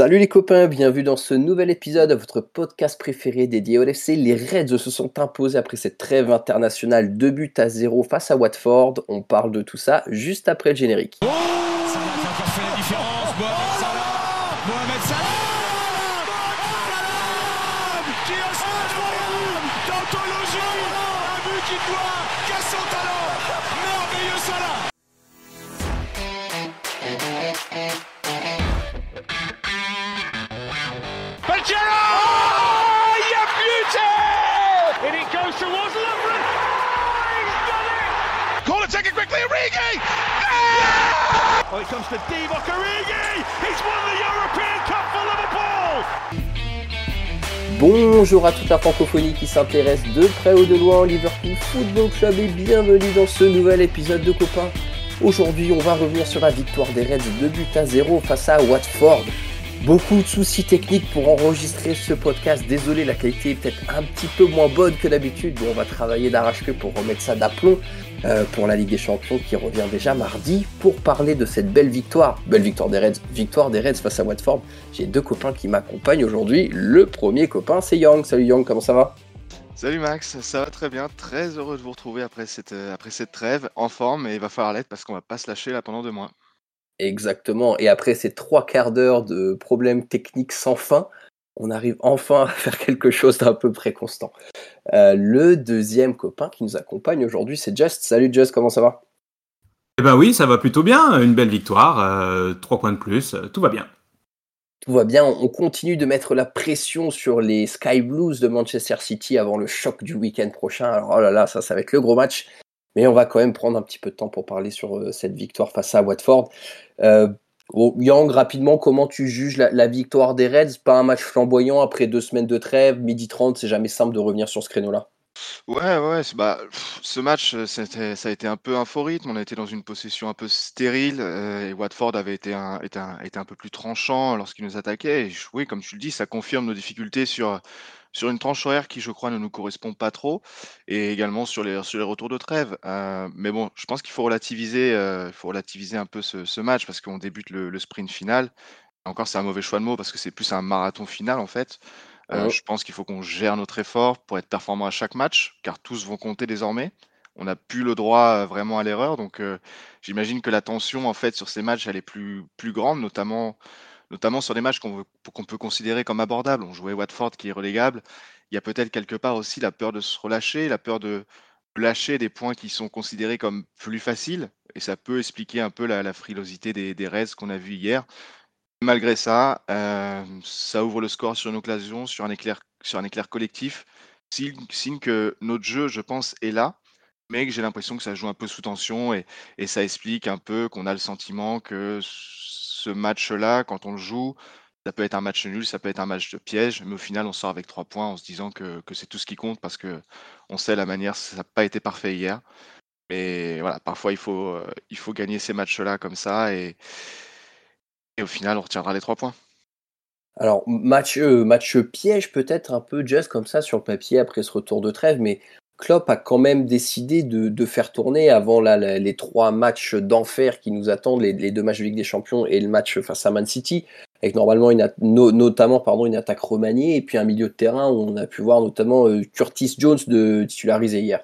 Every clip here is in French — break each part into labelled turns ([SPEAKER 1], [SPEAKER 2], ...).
[SPEAKER 1] Salut les copains, bienvenue dans ce nouvel épisode de votre podcast préféré dédié au LFC. Les Reds se sont imposés après cette trêve internationale 2 buts à 0 face à Watford. On parle de tout ça juste après le générique. Bonjour à toute la francophonie qui s'intéresse de près ou de loin au Liverpool Football Club et bienvenue dans ce nouvel épisode de Copains. Aujourd'hui, on va revenir sur la victoire des Reds 2 buts à 0 face à Watford. Beaucoup de soucis techniques pour enregistrer ce podcast. Désolé, la qualité est peut-être un petit peu moins bonne que d'habitude. Bon, on va travailler d'arrache-pied pour remettre ça d'aplomb pour la Ligue des Champions qui revient déjà mardi pour parler de cette belle victoire. Belle victoire des Reds, victoire des Reds face à Watford. J'ai deux copains qui m'accompagnent aujourd'hui. Le premier copain, c'est Young. Salut Young, comment ça va?
[SPEAKER 2] Salut Max, ça va très bien, très heureux de vous retrouver après cette, euh, après cette trêve, en forme, et il va falloir l'être parce qu'on va pas se lâcher là pendant deux mois.
[SPEAKER 1] Exactement. Et après ces trois quarts d'heure de problèmes techniques sans fin, on arrive enfin à faire quelque chose d'un peu près constant. Euh, le deuxième copain qui nous accompagne aujourd'hui, c'est Just. Salut Just, comment ça va?
[SPEAKER 3] Eh ben oui, ça va plutôt bien. Une belle victoire, euh, trois points de plus, euh, tout va bien.
[SPEAKER 1] Tout va bien. On continue de mettre la pression sur les Sky Blues de Manchester City avant le choc du week-end prochain. Alors oh là là, ça, ça va être le gros match. Mais on va quand même prendre un petit peu de temps pour parler sur cette victoire face à Watford. Euh, Yang, rapidement, comment tu juges la, victoire des Reds? Pas un match flamboyant après deux semaines de trêve, midi 30, c'est jamais simple de revenir sur ce créneau-là.
[SPEAKER 2] Ouais, ouais, bah, ce match, ça a été un peu un. On a été dans une possession un peu stérile euh, et Watford avait été un, été un, été un peu plus tranchant lorsqu'il nous attaquait. Et oui, comme tu le dis, ça confirme nos difficultés sur, sur une tranche horaire qui, je crois, ne nous correspond pas trop, et également sur les, sur les retours de trêve. Euh, mais bon, je pense qu'il faut relativiser, euh, faut relativiser un peu ce, ce match parce qu'on débute le, le, sprint final. Encore, c'est un mauvais choix de mots parce que c'est plus un marathon final en fait. Euh, Je pense qu'il faut qu'on gère notre effort pour être performant à chaque match, car tous vont compter désormais. On n'a plus le droit vraiment à l'erreur, donc j'imagine que la tension en fait sur ces matchs elle est plus, plus grande, notamment notamment sur des matchs qu'on qu peut considérer comme abordables. On jouait Watford qui est relégable. Il y a peut-être quelque part aussi la peur de se relâcher, la peur de lâcher des points qui sont considérés comme plus faciles. Et ça peut expliquer un peu la, frilosité des, des Reds qu'on a vu hier. Malgré ça, euh, ça ouvre le score sur une occasion, sur un éclair, sur un éclair collectif. Signe, que notre jeu, je pense, est là, mais que j'ai l'impression que ça joue un peu sous tension et ça explique un peu qu'on a le sentiment que ce match-là, quand on le joue, ça peut être un match nul, ça peut être un match de piège, mais au final, on sort avec trois points en se disant que, c'est tout ce qui compte parce que on sait la manière, ça n'a pas été parfait hier. Mais voilà, parfois, il faut, euh, gagner ces matchs-là comme ça et, au final, on retiendra les trois points.
[SPEAKER 1] Alors, match, euh, piège peut-être un peu just comme ça sur le papier après ce retour de trêve, mais Klopp a quand même décidé de, faire tourner avant les trois matchs d'enfer qui nous attendent, les, deux matchs de Ligue des Champions et le match face à Man City, avec normalement notamment une attaque remaniée et puis un milieu de terrain où on a pu voir notamment euh, Curtis Jones de titulariser hier.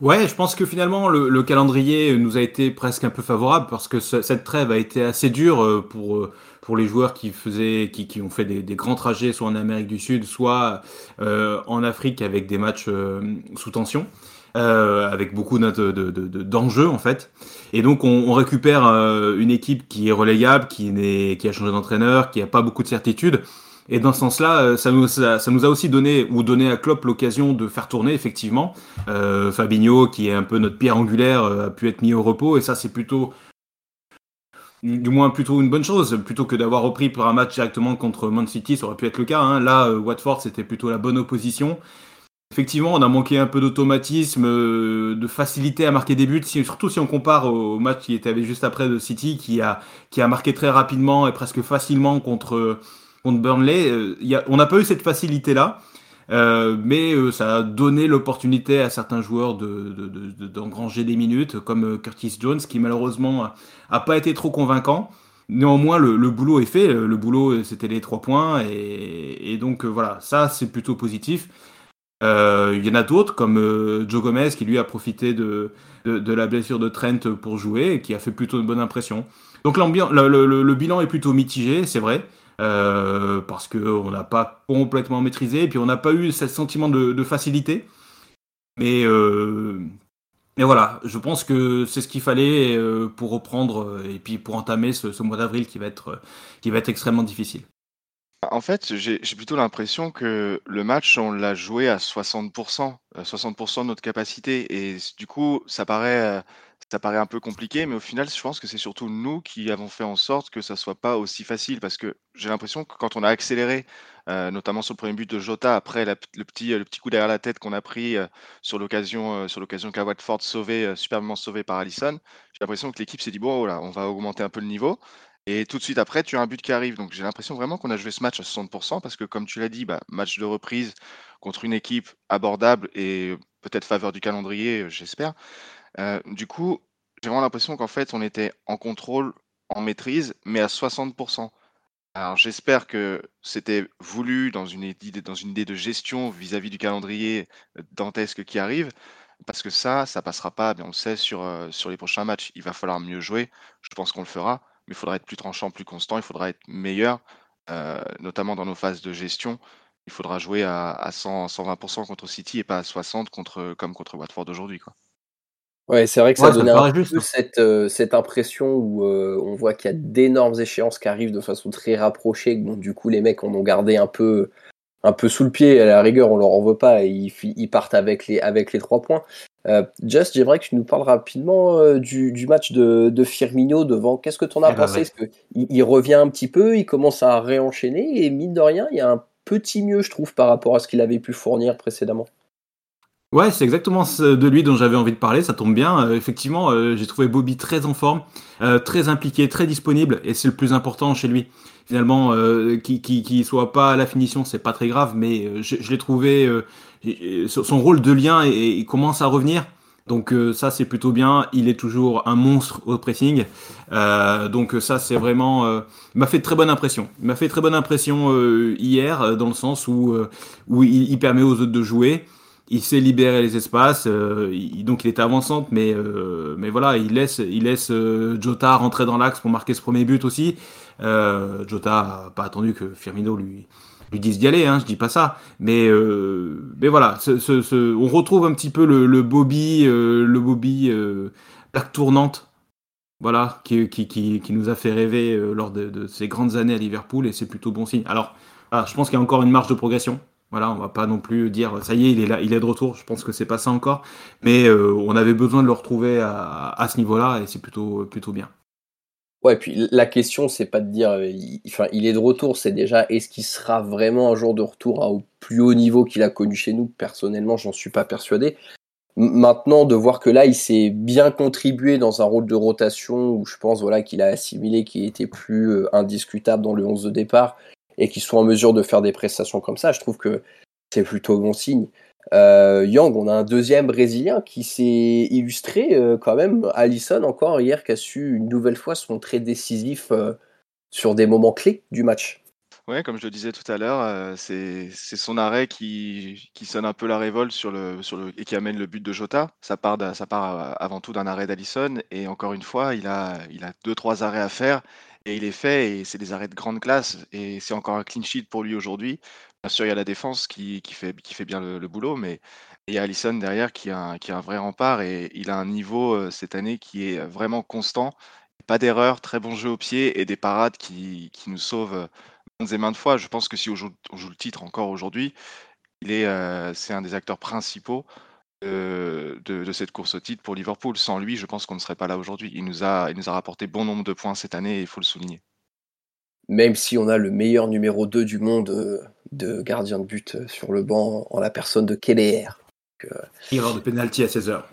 [SPEAKER 3] Ouais, je pense que finalement le, le, calendrier nous a été presque un peu favorable parce que ce, cette trêve a été assez dure euh, pour euh, pour les joueurs qui faisaient qui, qui ont fait des, des, grands trajets soit en Amérique du Sud, soit euh, en Afrique avec des matchs euh, sous tension. Euh, avec beaucoup d'enjeux de, de, de, en fait. Et donc on, on récupère euh, une équipe qui est relégable, qui, est, qui a changé d'entraîneur, qui a pas beaucoup de certitudes. Et dans ce sens-là, ça nous, ça, nous a aussi donné, ou donné à Klopp l'occasion de faire tourner, effectivement. Euh, Fabinho, qui est un peu notre pierre angulaire, a pu être mis au repos, et ça, c'est plutôt du moins plutôt une bonne chose, plutôt que d'avoir repris pour un match directement contre Man City, ça aurait pu être le cas. Hein. Là, euh, Watford, c'était plutôt la bonne opposition. Effectivement, on a manqué un peu d'automatisme, euh, de facilité à marquer des buts, surtout si on compare au match qui était juste après de City, qui a, qui marqué très rapidement et presque facilement contre, contre Burnley. Euh, on n'a pas eu cette facilité-là. Euh, mais euh, ça a donné l'opportunité à certains joueurs d'engranger de, de, de, des minutes, comme Curtis Jones, qui malheureusement a, a pas été trop convaincant. Néanmoins, le, boulot est fait. Le, boulot, c'était les trois points. Et, donc, voilà, ça, c'est plutôt positif. Il y en a d'autres, comme Joe Gomez, qui lui a profité de, la blessure de Trent pour jouer et qui a fait plutôt une bonne impression. Donc, le bilan est plutôt mitigé, c'est vrai. Euh, parce qu'on n'a pas complètement maîtrisé, et puis on n'a pas eu ce sentiment de, facilité. Mais, euh, mais voilà, je pense que c'est ce qu'il fallait euh, pour reprendre et puis pour entamer ce, mois d'avril qui, va être, qui va être extrêmement difficile.
[SPEAKER 2] En fait, j'ai plutôt l'impression que le match, on l'a joué à 60%, 60% de notre capacité. Et du coup, ça paraît, ça paraît un peu compliqué, mais au final, je pense que c'est surtout nous qui avons fait en sorte que ça soit pas aussi facile. Parce que j'ai l'impression que quand on a accéléré, euh, notamment sur le premier but de Jota, après le, petit, le petit coup derrière la tête qu'on a pris euh, sur l'occasion euh, sur l'occasion qu'a Watford sauvé, superbement sauvé par Allison, j'ai l'impression que l'équipe s'est dit bon, voilà, on va augmenter un peu le niveau. Et tout de suite après, tu as un but qui arrive. Donc j'ai l'impression vraiment qu'on a joué ce match à 60%, parce que comme tu l'as dit, bah, match de reprise contre une équipe abordable et peut-être faveur du calendrier, j'espère. Euh, du coup, j'ai vraiment l'impression qu'en fait, on était en contrôle, en maîtrise, mais à 60%. Alors j'espère que c'était voulu dans une idée, dans une idée de gestion vis-à-vis du calendrier euh, dantesque qui arrive, parce que ça, ça passera pas, on le sait, sur, euh, sur les prochains matchs. Il va falloir mieux jouer, je pense qu'on le fera, mais il faudra être plus tranchant, plus constant, il faudra être meilleur, notamment dans nos phases de gestion. Il faudra jouer à, à 100, 120% contre City et pas à 60% contre, comme contre Watford aujourd'hui.
[SPEAKER 1] Ouais, c'est vrai que ça donnait un peu cette, euh, cette impression où euh, on voit qu'il y a d'énormes échéances qui arrivent de façon très rapprochée. Bon, du coup, les mecs en ont gardé un peu, un peu sous le pied. À la rigueur, on leur en veut pas et ils, ils partent avec les, avec les trois points. Euh, Just, j'aimerais que tu nous parles rapidement euh, du, du, match de, de, Firmino devant. Qu'est-ce que tu en as eh ben, pensé? que il, il, revient un petit peu, il commence à réenchaîner et mine de rien, il y a un petit mieux, je trouve, par rapport à ce qu'il avait pu fournir précédemment.
[SPEAKER 3] Ouais, c'est exactement de lui dont j'avais envie de parler, ça tombe bien. Euh, effectivement, euh, j'ai trouvé Bobby très en forme, euh, très impliqué, très disponible, et c'est le plus important chez lui. Finalement, qu'il qui, soit pas à la finition, c'est pas très grave, mais je, l'ai trouvé, son rôle de lien, et, il commence à revenir. Donc ça, c'est plutôt bien. Il est toujours un monstre au pressing. donc ça, c'est vraiment... il m'a fait très bonne impression. Il m'a fait très bonne impression hier, dans le sens où, où il permet aux autres de jouer il sait libérer les espaces, euh, donc il était avançante, mais, euh, mais voilà, il laisse, il laisse euh, Jota rentrer dans l'axe pour marquer ce premier but aussi. Jota n'a pas attendu que Firmino lui, lui dise d'y aller, hein, je dis pas ça, mais, mais voilà, on retrouve un petit peu le, Bobby, le Bobby plaque tournante, voilà, qui, qui, qui, qui, nous a fait rêver lors de, de, ces grandes années à Liverpool, et c'est plutôt bon signe. Alors, je pense qu'il y a encore une marge de progression. Voilà, on va pas non plus dire ça y est, il est là, il est de retour. Je pense que c'est pas ça encore, mais euh, on avait besoin de le retrouver à, ce niveau-là et c'est plutôt plutôt bien.
[SPEAKER 1] Ouais, puis la question c'est pas de dire, il est de retour, c'est déjà est-ce qu'il sera vraiment un jour de retour au plus haut niveau qu'il a connu chez nous? Personnellement, j'en suis pas persuadé. Maintenant, de voir que là, il s'est bien contribué dans un rôle de rotation où je pense voilà qu'il a assimilé qu'il était plus euh, indiscutable dans le 11 de départ et qui sont en mesure de faire des prestations comme ça, je trouve que c'est plutôt bon signe. Euh, Yang, on a un deuxième Brésilien qui s'est illustré euh, quand même. Allison encore hier qui a su une nouvelle fois se montrer décisif euh, sur des moments clés du match.
[SPEAKER 2] Ouais, comme je le disais tout à l'heure, c'est son arrêt qui, sonne un peu la révolte sur le, et qui amène le but de Jota. Ça part, ça part avant tout d'un arrêt d'Allison et encore une fois, il a deux trois arrêts à faire et il est fait et c'est des arrêts de grande classe et c'est encore un clean sheet pour lui aujourd'hui. Bien sûr, il y a la défense qui, qui fait, qui fait bien le, boulot, mais il y a Allison derrière qui a, un, qui a un vrai rempart et il a un niveau euh, cette année qui est vraiment constant. Pas d'erreur, très bon jeu au pied et des parades qui, qui nous sauvent euh, maintes et maintes fois. Je pense que si on joue, on joue le titre encore aujourd'hui, il euh, c'est un des acteurs principaux de, cette course au titre pour Liverpool. Sans lui, je pense qu'on ne serait pas là aujourd'hui. Il, nous a, il nous a rapporté bon nombre de points cette année et il faut le souligner.
[SPEAKER 1] Même si on a le meilleur numéro 2 du monde euh, de gardien de but euh, sur le banc en la personne de Keller.
[SPEAKER 3] Avoir de pénalty à 16 heures.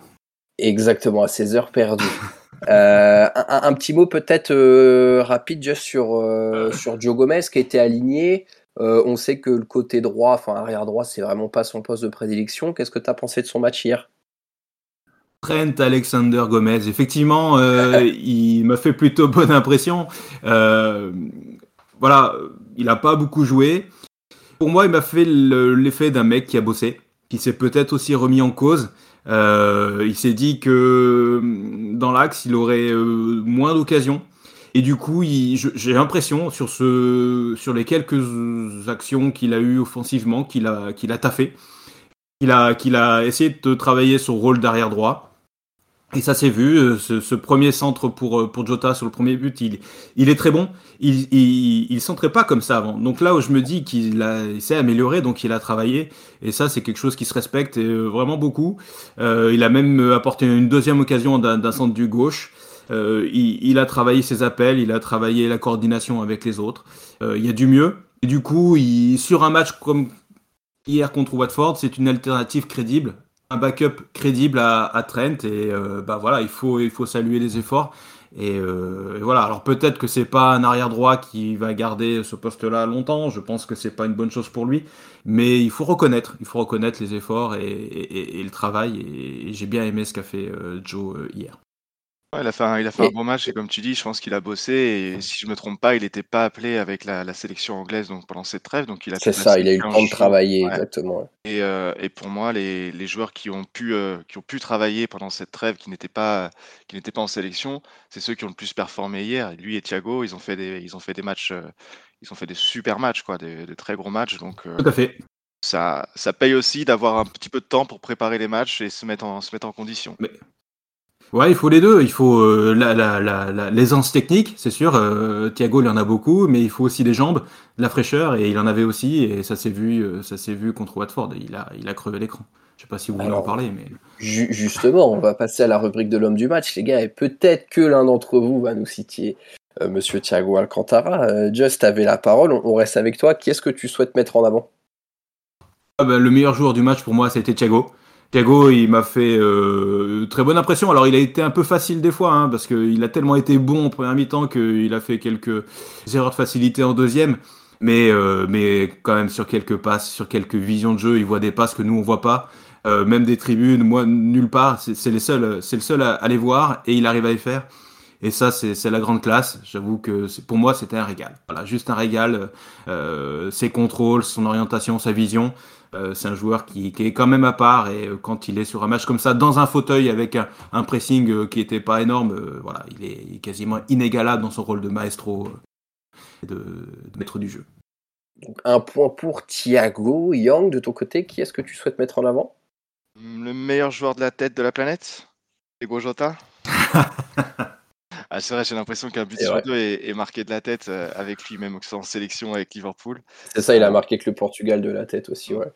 [SPEAKER 1] Exactement, à 16 heures perdues. Euh, un, petit mot peut-être rapide juste sur, sur Joe Gomez qui a été aligné. Euh, on sait que le côté droit, enfin arrière droit, c'est vraiment pas son poste de prédilection. Qu'est-ce que tu as pensé de son match hier?
[SPEAKER 3] Trent Alexander Gomez. Effectivement, euh, il m'a fait plutôt bonne impression. Euh, voilà, il n'a pas beaucoup joué. Pour moi, il m'a fait l'effet d'un mec qui a bossé, qui s'est peut-être aussi remis en cause. Il s'est dit que dans l'axe, il aurait moins d'occasions. Et du coup, j'ai l'impression sur, les quelques actions qu'il a eues offensivement, qu'il a, taffé, qu'il a, essayé de travailler son rôle d'arrière droit. Et ça s'est vu, euh, ce, premier centre pour, euh, pour Jota sur le premier but, il, il est très bon. Il, il, il centrait pas comme ça avant. Donc là où je me dis qu'il s'est amélioré, donc il a travaillé. Et ça, c'est quelque chose qui se respecte euh, vraiment beaucoup. Il a même apporté une deuxième occasion d'un centre du gauche. Euh, il, a travaillé ses appels, il a travaillé la coordination avec les autres. Euh, il y a du mieux. Et du coup, sur un match comme hier contre Watford, c'est une alternative crédible un backup crédible à, Trent. Et euh, bah voilà il faut il faut saluer les efforts. Et, voilà. Alors peut-être que c'est pas un arrière droit qui va garder ce poste là longtemps. Je pense que c'est pas une bonne chose pour lui. Mais il faut reconnaître. Il faut reconnaître les efforts et, le travail. Et, j'ai bien aimé ce qu'a fait Joe hier
[SPEAKER 2] il a fait un, il a fait un bon match et comme tu dis, je pense qu'il a bossé et si je me trompe pas, il n'était pas appelé avec la, sélection anglaise donc pendant cette trêve, donc il a
[SPEAKER 1] C'est ça, il a eu le temps de travailler, exactement.
[SPEAKER 2] Et, euh, et, pour moi, les, les, joueurs qui ont pu euh, qui ont pu travailler pendant cette trêve, qui n'étaient pas qui n'étaient pas en sélection, c'est ceux qui ont le plus performé hier. Lui et Thiago, ils ont fait des ils ont fait des matchs, euh, ils ont fait des super matchs quoi, des, très gros matchs donc.
[SPEAKER 3] Tout à fait.
[SPEAKER 2] Ça, ça paye aussi d'avoir un petit peu de temps pour préparer les matchs et se mettre en, se mettre en condition.
[SPEAKER 3] Ouais, il faut les deux. Il faut euh, la, la, la, l'aisance technique, c'est sûr. Euh, Thiago, il en a beaucoup, mais il faut aussi des jambes, de la fraîcheur, et il en avait aussi, et ça s'est vu, euh, ça s'est vu contre Watford. Il a, il a crevé l'écran. Je sais pas si vous voulez en parler, mais
[SPEAKER 1] justement, on va passer à la rubrique de l'homme du match, les gars, et peut-être que l'un d'entre vous va nous citer Monsieur Thiago Alcantara. Just avait la parole. On, reste avec toi. Qui est-ce que tu souhaites mettre en avant?
[SPEAKER 3] Ah ben, Le meilleur joueur du match pour moi, c'était Thiago. Thiago, il m'a fait euh, très bonne impression. Alors, il a été un peu facile des fois, hein, parce qu'il a tellement été bon en première mi-temps qu'il a fait quelques erreurs de facilité en deuxième. Mais, euh, mais quand même, sur quelques passes, sur quelques visions de jeu, il voit des passes que nous, on voit pas. Euh, même des tribunes, moi, nulle part. C'est les seuls, c'est le seul à, les voir et il arrive à les faire. Et ça, c'est la grande classe. J'avoue que pour moi, c'était un régal. Voilà, juste un régal. Euh, ses contrôles, son orientation, sa vision. Euh, c'est un joueur qui, est quand même à part et euh, quand il est sur un match comme ça, dans un fauteuil avec un, pressing euh, qui n'était pas énorme, voilà, il est, quasiment inégalable dans son rôle de maestro de, de maître du jeu.
[SPEAKER 1] Donc un point pour Thiago. Young, de ton côté, qui est-ce que tu souhaites mettre en avant?
[SPEAKER 2] Le meilleur joueur de la tête de la planète? Ego Jota? Ah, c'est vrai, j'ai l'impression qu'un but sur deux est, marqué de la tête euh, avec lui, même en sélection avec Liverpool.
[SPEAKER 1] C'est ça, il a euh, marqué que le Portugal de la tête aussi, ouais.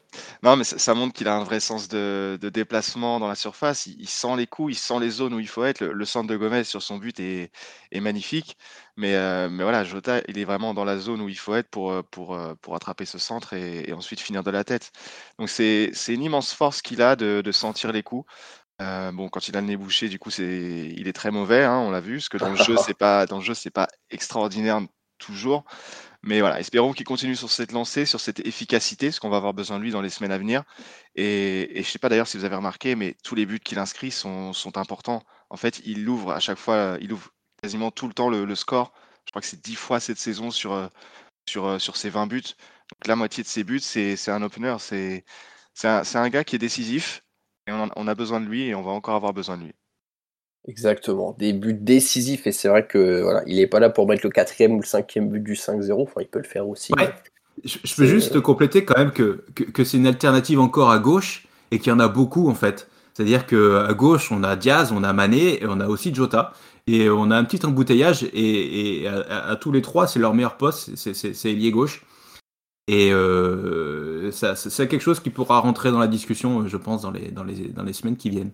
[SPEAKER 2] Non, mais ça, montre qu'il a un vrai sens de, déplacement dans la surface. Il, sent les coups, il sent les zones où il faut être. Le, centre de Gomez sur son but est, magnifique. Mais, euh, mais voilà, Jota, il est vraiment dans la zone où il faut être pour, pour, pour attraper ce centre et, ensuite finir de la tête. Donc c'est une immense force qu'il a de, de sentir les coups. Euh, bon, quand il a le nez bouché, du coup, c'est, il est très mauvais, hein, on l'a vu, parce que dans le jeu, c'est pas, dans le jeu, c'est pas extraordinaire toujours. Mais voilà, espérons qu'il continue sur cette lancée, sur cette efficacité, parce qu'on va avoir besoin de lui dans les semaines à venir. Et, et je sais pas d'ailleurs si vous avez remarqué, mais tous les buts qu'il inscrit sont, sont importants. En fait, il ouvre à chaque fois, il ouvre quasiment tout le temps le, score. Je crois que c'est 10 fois cette saison sur, sur, sur ses 20 buts. Donc la moitié de ses buts, c'est, c'est un opener. C'est, c'est un gars qui est décisif et on, a besoin de lui et on va encore avoir besoin de lui.
[SPEAKER 1] Exactement, des buts décisifs et c'est vrai que voilà, il n'est pas là pour mettre le quatrième ou le cinquième but du 5-0, enfin il peut le faire aussi.
[SPEAKER 3] Je, peux juste compléter quand même que, que, c'est une alternative encore à gauche et qu'il y en a beaucoup en fait. C'est-à-dire qu'à gauche, on a Diaz, on a Mané et on a aussi Jota. Et on a un petit embouteillage et, à, tous les trois, c'est leur meilleur poste, c'est ailier gauche. Et euh, c'est quelque chose qui pourra rentrer dans la discussion, je pense, dans les, semaines qui viennent.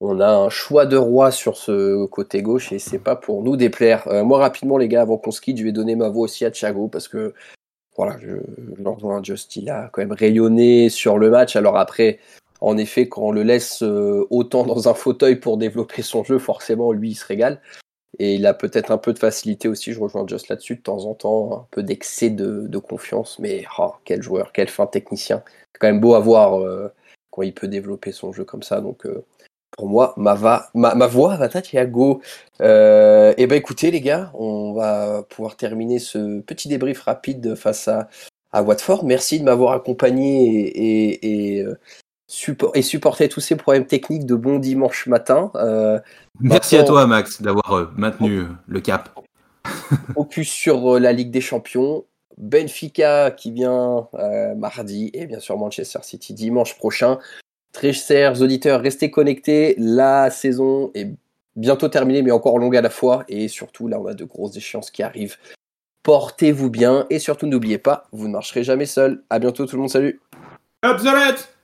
[SPEAKER 1] On a un choix de roi sur ce côté gauche et c'est pas pour nous déplaire. Euh, moi, rapidement, les gars, avant qu'on se quitte, je vais donner ma voix aussi à Thiago parce que voilà, je, un Just, a quand même rayonné sur le match. Alors après, en effet, quand on le laisse euh, autant dans un fauteuil pour développer son jeu, forcément, lui, il se régale. Et il a peut-être un peu de facilité aussi, je rejoins Just là-dessus, de temps en temps, un peu d'excès de, confiance, mais oh, quel joueur, quel fin technicien. C'est quand même beau à voir euh, quand il peut développer son jeu comme ça. Donc, euh, pour moi, ma, voix va Thiago. Euh, et ben écoutez les gars, on va pouvoir terminer ce petit débrief rapide face à, à Watford. Merci de m'avoir accompagné et, et, euh, support, et supporté tous ces problèmes techniques de bon dimanche matin. Euh,
[SPEAKER 3] Merci à toi Max d'avoir euh, maintenu le cap.
[SPEAKER 1] Focus sur la Ligue des Champions. Benfica qui vient mardi et bien sûr Manchester City dimanche prochain. Très chers auditeurs, restez connectés. La saison est bientôt terminée, mais encore longue à la fois. Et surtout, là, on a de grosses échéances qui arrivent. Portez-vous bien et surtout, n'oubliez pas, vous ne marcherez jamais seul. À bientôt, tout le monde. Salut.
[SPEAKER 3] Obsolète